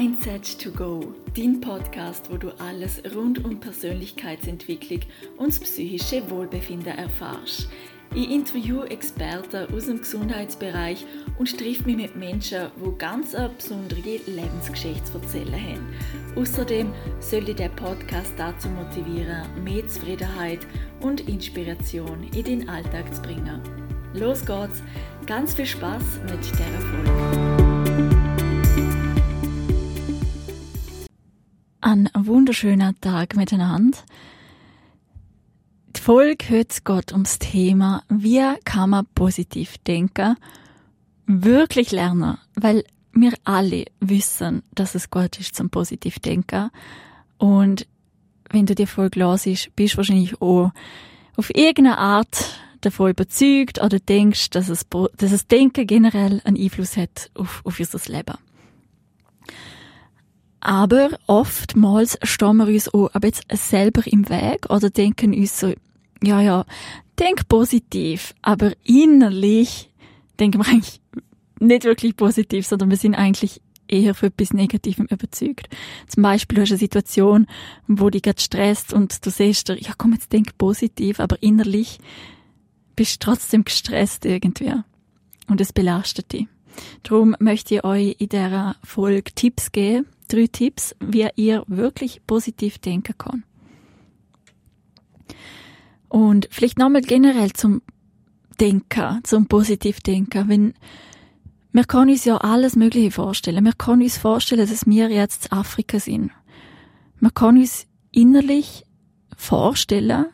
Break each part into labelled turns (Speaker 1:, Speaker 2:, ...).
Speaker 1: Mindset to Go, dein Podcast, wo du alles rund um Persönlichkeitsentwicklung und das psychische Wohlbefinden erfährst. Ich interviewe Experten aus dem Gesundheitsbereich und treffe mich mit Menschen, die ganz eine besondere Lebensgeschichte zu erzählen haben. Außerdem soll dich der Podcast dazu motivieren, mehr Zufriedenheit und Inspiration in den Alltag zu bringen. Los geht's! Ganz viel Spaß mit der Folge!
Speaker 2: Ein wunderschöner Tag miteinander. Die Folge heute geht ums Thema, wie kann man positiv denken, wirklich lernen, weil wir alle wissen, dass es gut ist zum positiv denken. Und wenn du die Folge hörst, bist du wahrscheinlich auch auf irgendeine Art davon überzeugt oder denkst, dass es, dass das Denken generell einen Einfluss hat auf, auf unser Leben. Aber oftmals stehen wir uns auch aber jetzt selber im Weg oder denken uns so, ja, ja, denk positiv, aber innerlich denken wir eigentlich nicht wirklich positiv, sondern wir sind eigentlich eher für etwas Negativem überzeugt. Zum Beispiel, du hast eine Situation, wo dich gerade stresst und du siehst dir, ja komm, jetzt denk positiv, aber innerlich bist du trotzdem gestresst irgendwie. Und es belastet dich. Darum möchte ich euch in dieser Folge Tipps geben, drei Tipps, wie ihr wirklich positiv denken kann. Und vielleicht nochmal generell zum Denken, zum Positivdenken. Wenn, wir können uns ja alles Mögliche vorstellen. Wir können uns vorstellen, dass wir jetzt in Afrika sind. Wir können uns innerlich vorstellen,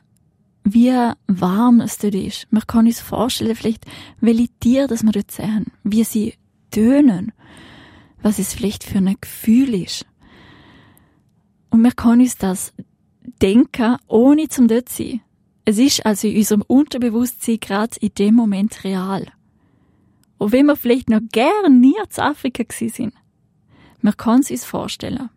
Speaker 2: wie warm es dort ist. Wir können uns vorstellen, vielleicht, welche Tiere das wir dort sehen, wie sie tönen, was es vielleicht für ein Gefühl ist. Und wir können uns das denken, ohne zum dort zu sein. Es ist also in unserem Unterbewusstsein gerade in dem Moment real. Und wenn wir vielleicht noch gern nie zu Afrika gewesen sind, man kann es uns vorstellen.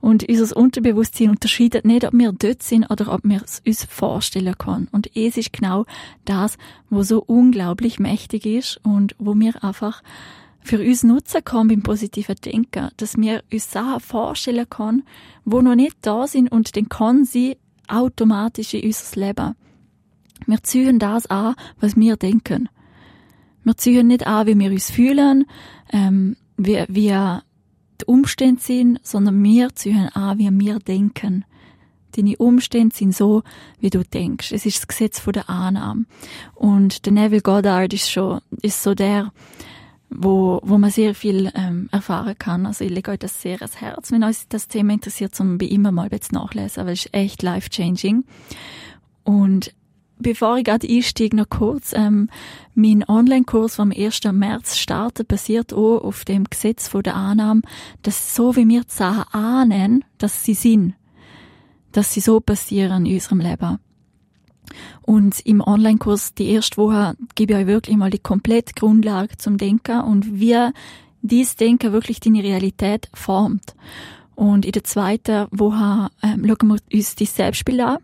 Speaker 2: Und unser Unterbewusstsein unterscheidet nicht, ob wir dort sind oder ob wir es uns vorstellen können. Und es ist genau das, wo so unglaublich mächtig ist und wo wir einfach für uns nutzen können beim positiven Denken, dass wir uns Sachen vorstellen können, wo noch nicht da sind und dann kann sie automatisch in unser Leben. Wir ziehen das an, was wir denken. Wir ziehen nicht an, wie wir uns fühlen, ähm, wie, wie die Umstände sind, sondern wir ziehen an, wie wir denken. Deine Umstände sind so, wie du denkst. Es ist das Gesetz der Annahme. Und der Neville Goddard ist schon, ist so der, wo, wo man sehr viel ähm, erfahren kann. Also ich lege euch das sehr ans Herz, wenn euch das Thema interessiert, zum bei immer mal nachlesen, weil es ist echt life-changing. Und bevor ich gerade einsteige, noch kurz, ähm, mein Online-Kurs vom 1. März startet, basiert auch auf dem Gesetz von der Annahme, dass so wie wir die Sachen ahnen, dass sie sind, dass sie so passieren in unserem Leben. Und im Online-Kurs, die erste Woche, gebe ich euch wirklich mal die komplette Grundlage zum Denken und wie dies Denken wirklich deine Realität formt. Und in der zweiten Woche ähm, schauen wir uns die Selbstbild an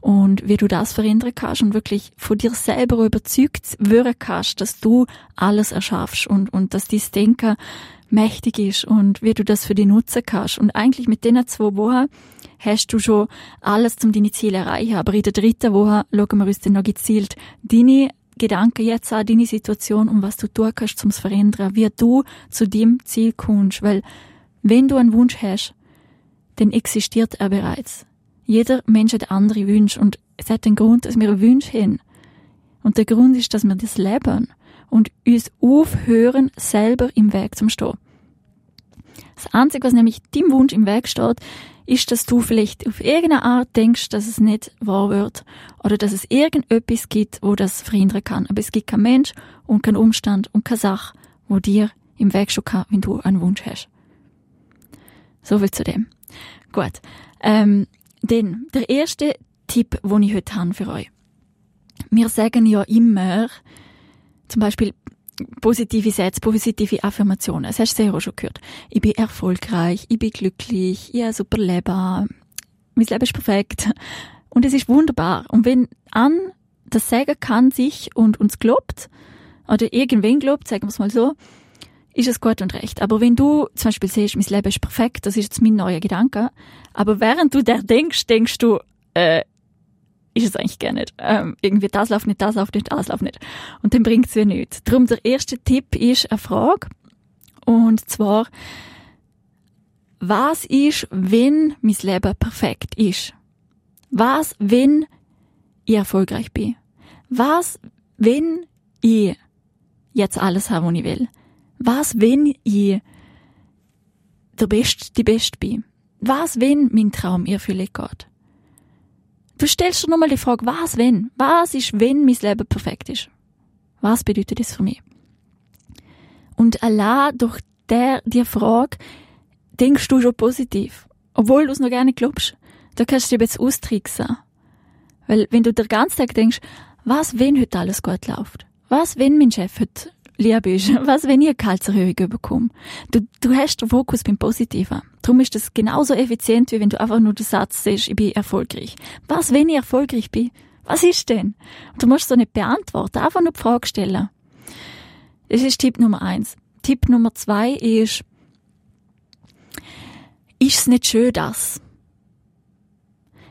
Speaker 2: und wie du das verändern kannst und wirklich von dir selber überzeugt werden kannst, dass du alles erschaffst und, und dass dies Denken mächtig ist und wie du das für dich nutzen kannst. Und eigentlich mit den zwei Wochen hast du schon alles, um deine Ziele zu erreichen. Aber in der dritten Woche schauen wir uns dann noch gezielt deine Gedanken jetzt an, deine Situation und was du tun kannst, um es zu verändern, wie du zu dem Ziel kommst. Weil, wenn du einen Wunsch hast, dann existiert er bereits. Jeder Mensch hat andere Wünsche und es hat einen Grund, dass wir Wünsche haben. Und der Grund ist, dass wir das leben und uns aufhören, selber im Weg zum Stehen. Das Einzige, was nämlich dem Wunsch im Weg steht, ist, dass du vielleicht auf irgendeine Art denkst, dass es nicht wahr wird oder dass es irgendetwas gibt, wo das verhindern kann. Aber es gibt keinen Mensch und keinen Umstand und keine Sache, wo dir im Weg schon kann, wenn du einen Wunsch hast. So viel zu dem. Gut. Ähm, denn der erste Tipp, den ich heute habe für euch. Wir sagen ja immer, zum Beispiel, positive Sätze, positive Affirmationen. Das hast du sicher auch schon gehört. Ich bin erfolgreich, ich bin glücklich, ich habe super Leben, mein Leben ist perfekt. Und es ist wunderbar. Und wenn an das sagen kann, sich und uns glaubt, oder irgendwen glaubt, sagen wir es mal so, ist es gut und recht. Aber wenn du zum Beispiel siehst, mein Leben ist perfekt, das ist jetzt mein neuer Gedanke, aber während du der denkst, denkst du, äh, ist es eigentlich gar nicht. Ähm, irgendwie das läuft nicht, das läuft nicht, das läuft nicht. Und dann bringt es dir nichts. Darum der erste Tipp ist eine Frage. Und zwar, was ist, wenn mein Leben perfekt ist? Was, wenn ich erfolgreich bin? Was, wenn ich jetzt alles habe, was ich will? Was, wenn ich der Beste, die Beste bin? Was, wenn mein Traum erfüllt geht? Du stellst dir nochmal die Frage, was, wenn? Was ist, wenn mein Leben perfekt ist? Was bedeutet das für mich? Und allein durch der, die Frage denkst du schon positiv. Obwohl du es noch nicht glaubst. Da kannst du dich jetzt austricksen. Weil wenn du den ganzen Tag denkst, was, wenn heute alles gut läuft? Was, wenn mein Chef heute lieb ist? Was, wenn ich eine Gehaltserhöhung bekomme? Du, du hast den Fokus beim Positiven. Darum ist das genauso effizient, wie wenn du einfach nur den Satz siehst, ich bin erfolgreich. Was, wenn ich erfolgreich bin? Was ist denn? du musst so nicht beantworten, einfach nur die Frage stellen. Das ist Tipp Nummer eins. Tipp Nummer zwei ist, ist es nicht schön, dass?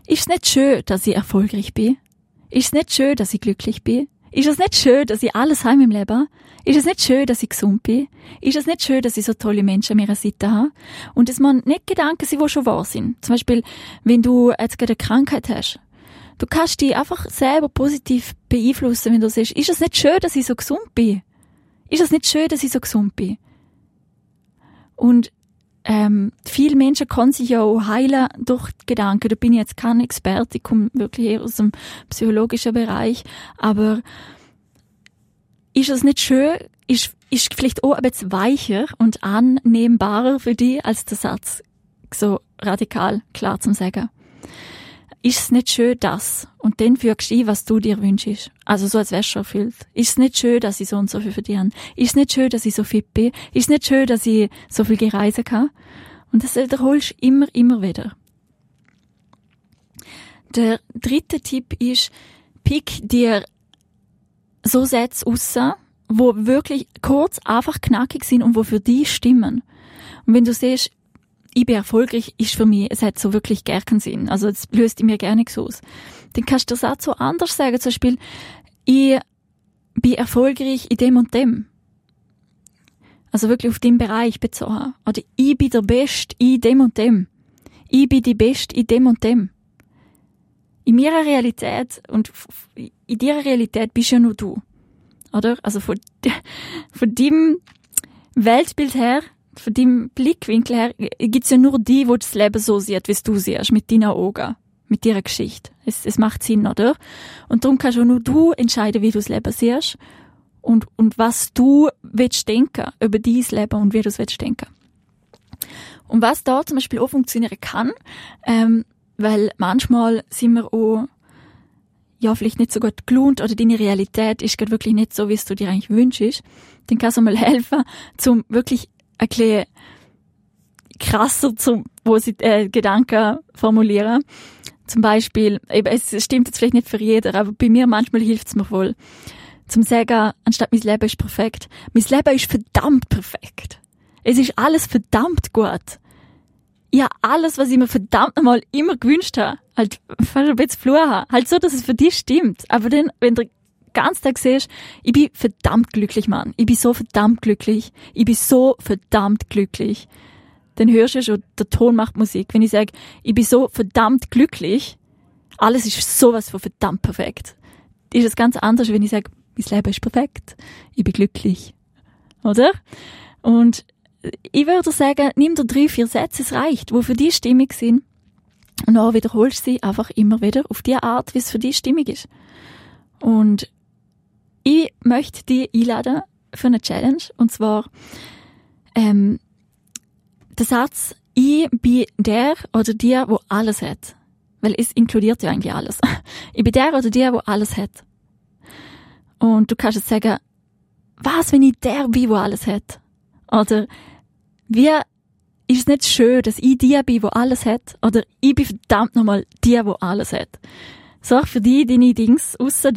Speaker 2: Ist es nicht schön, dass ich erfolgreich bin? Ist es nicht schön, dass ich glücklich bin? Ist es nicht schön, dass ich alles heim im Leben? Ist es nicht schön, dass ich gesund bin? Ist es nicht schön, dass ich so tolle Menschen an meiner Seite habe? Und dass man nicht Gedanken sind, die schon wahr sind. Zum Beispiel, wenn du jetzt gerade eine Krankheit hast. Du kannst dich einfach selber positiv beeinflussen, wenn du sagst, ist es nicht schön, dass ich so gesund bin? Ist es nicht schön, dass ich so gesund bin? Und ähm, viele Menschen können sich ja auch heilen durch Gedanken. Da bin ich jetzt kein Experte, ich komme wirklich eher aus dem psychologischen Bereich. Aber ist es nicht schön, ist, ist vielleicht auch ein bisschen weicher und annehmbarer für dich als der Satz so radikal klar zum Sagen ist es nicht schön, dass? Und dann fügst du ein, was du dir wünschst. Also so, als wärst du erfüllt. Ist es nicht schön, dass ich so und so viel verdiene? Ist es nicht schön, dass ich so fit bin? Ist es nicht schön, dass ich so viel gereisen kann? Und das wiederholst du immer, immer wieder. Der dritte Tipp ist, pick dir so Sätze raus, wo wirklich kurz, einfach knackig sind und wo für dich stimmen. Und wenn du siehst, ich bin erfolgreich, ist für mich, es hat so wirklich gar keinen Sinn. Also, es löst mir gar nichts aus. Dann kannst du das auch so anders sagen. Zum Beispiel, ich bin erfolgreich in dem und dem. Also wirklich auf dem Bereich bezogen. Oder ich bin der Beste in dem und dem. Ich bin die Beste in dem und dem. In meiner Realität und in dieser Realität bist ja nur du. Oder? Also von, von deinem Weltbild her von deinem Blickwinkel her gibt's ja nur die, wo das Leben so sieht, wie du siehst, mit deinen Augen, mit deiner Geschichte. Es, es macht Sinn, oder? Und darum kannst auch nur du entscheiden, wie du das Leben siehst und, und was du willst denken über dein Leben und wie du es willst denken. Und was da zum Beispiel auch funktionieren kann, ähm, weil manchmal sind wir auch ja, vielleicht nicht so gut gelohnt oder deine Realität ist gerade wirklich nicht so, wie es du dir eigentlich wünschst, dann kann es mal helfen, zum wirklich ein bisschen krasser zum, wo sie äh, Gedanken formulieren. Zum Beispiel, eben, es stimmt jetzt vielleicht nicht für jeden, aber bei mir manchmal hilft es mir wohl. Zum sagen, anstatt mein Leben ist perfekt, mein Leben ist verdammt perfekt. Es ist alles verdammt gut. Ja, alles, was ich mir verdammt nochmal immer gewünscht habe, halt, fast ein bisschen Flur halt so, dass es für dich stimmt. Aber dann, wenn der ganzen Tag siehst, ich bin verdammt glücklich, Mann. Ich bin so verdammt glücklich. Ich bin so verdammt glücklich. Dann hörst du schon, der Ton macht Musik. Wenn ich sage, ich bin so verdammt glücklich, alles ist sowas von verdammt perfekt. Ist es ganz anders, wenn ich sage, mein Leben ist perfekt. Ich bin glücklich. Oder? Und ich würde sagen, nimm dir drei, vier Sätze, es reicht, wo für dich stimmig sind. Und dann wiederholst du sie einfach immer wieder auf die Art, wie es für dich stimmig ist. Und ich möchte dich einladen für eine Challenge. Und zwar ähm, der Satz, ich bin der oder die, wo alles hat. Weil es inkludiert ja eigentlich alles. Ich bin der oder die, wo alles hat. Und du kannst jetzt sagen, was, wenn ich der bin, wo alles hat? Oder wie ist es nicht schön, dass ich die bin, wo alles hat? Oder ich bin verdammt nochmal die, wo alles hat? Sag für die deine Dings, außer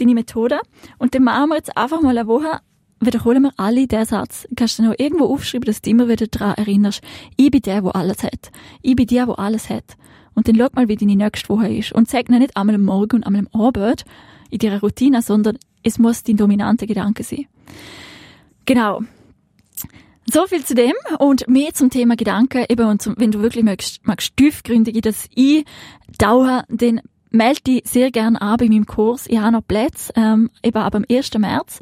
Speaker 2: deine Methode. Und dann machen wir jetzt einfach mal eine Woche wiederholen wir alle diesen Satz. Kannst du noch irgendwo aufschreiben, dass du dich immer wieder daran erinnerst, ich bin der, der alles hat. Ich bin der, der alles hat. Und dann schau mal, wie deine nächste Woche ist. Und sag nicht einmal am Morgen und einmal am Abend in deiner Routine, sondern es muss dein dominanter Gedanke sein. Genau. So viel zu dem und mehr zum Thema Gedanken. Eben, und zum, wenn du wirklich magst, magst tiefgründig in das eintauchen, dann melde dich sehr gerne an bei meinem Kurs. Ich habe noch Plätze, ähm, eben ab am 1. März.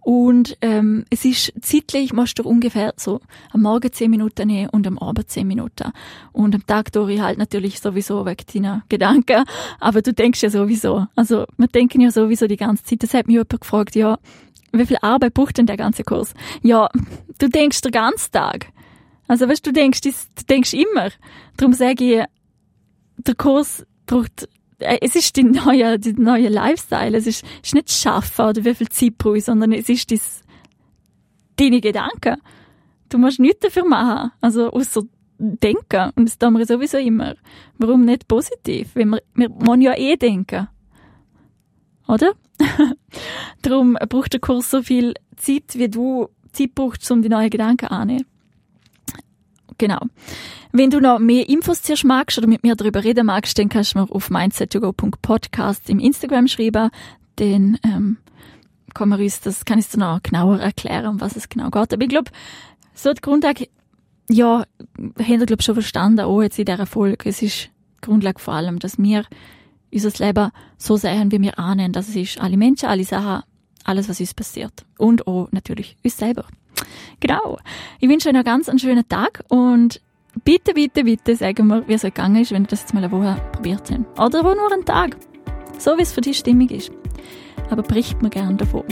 Speaker 2: Und ähm, es ist zeitlich, musst du ungefähr so am Morgen 10 Minuten nehmen und am Abend 10 Minuten. Und am Tag durch ich halt natürlich sowieso weg deiner Gedanken. Aber du denkst ja sowieso. Also wir denken ja sowieso die ganze Zeit. Das hat mich jemand gefragt, ja, wie viel Arbeit braucht denn der ganze Kurs? Ja, du denkst den ganzen Tag. Also weißt du, denkst, du denkst immer. Darum sage ich, der Kurs braucht, es ist die neue, die neue Lifestyle. Es ist, ist nicht Schaffen oder wie viel Zeit brauche sondern es ist das, deine Gedanken. Du musst nichts dafür machen. Also, außer denken. Und das tun wir sowieso immer. Warum nicht positiv? Weil wir, wir wollen ja eh denken. Oder? Darum braucht der Kurs so viel Zeit, wie du Zeit brauchst, um die neuen Gedanken anzunehmen. Genau. Wenn du noch mehr Infos zuerst magst oder mit mir darüber reden magst, dann kannst du mir auf mindset2go.podcast im Instagram schreiben. Dann ähm, kann man uns das, kann ich dir noch genauer erklären, um was es genau geht. Aber ich glaube, so die Grundlage, ja, haben wir, glaube schon verstanden, auch jetzt in dieser Folge. Es ist die Grundlage vor allem, dass wir unser Leben so sehen, wie wir ahnen, dass es ist alle Menschen, alle Sachen, alles, was uns passiert. Und auch natürlich uns selber. Genau. Ich wünsche euch noch ganz einen schönen Tag und bitte, bitte, bitte sagen wir, wie es euch gegangen ist, wenn ihr das jetzt mal eine Woche probiert habt. Oder nur einen Tag. So wie es für dich stimmig ist. Aber bericht mir gerne davon.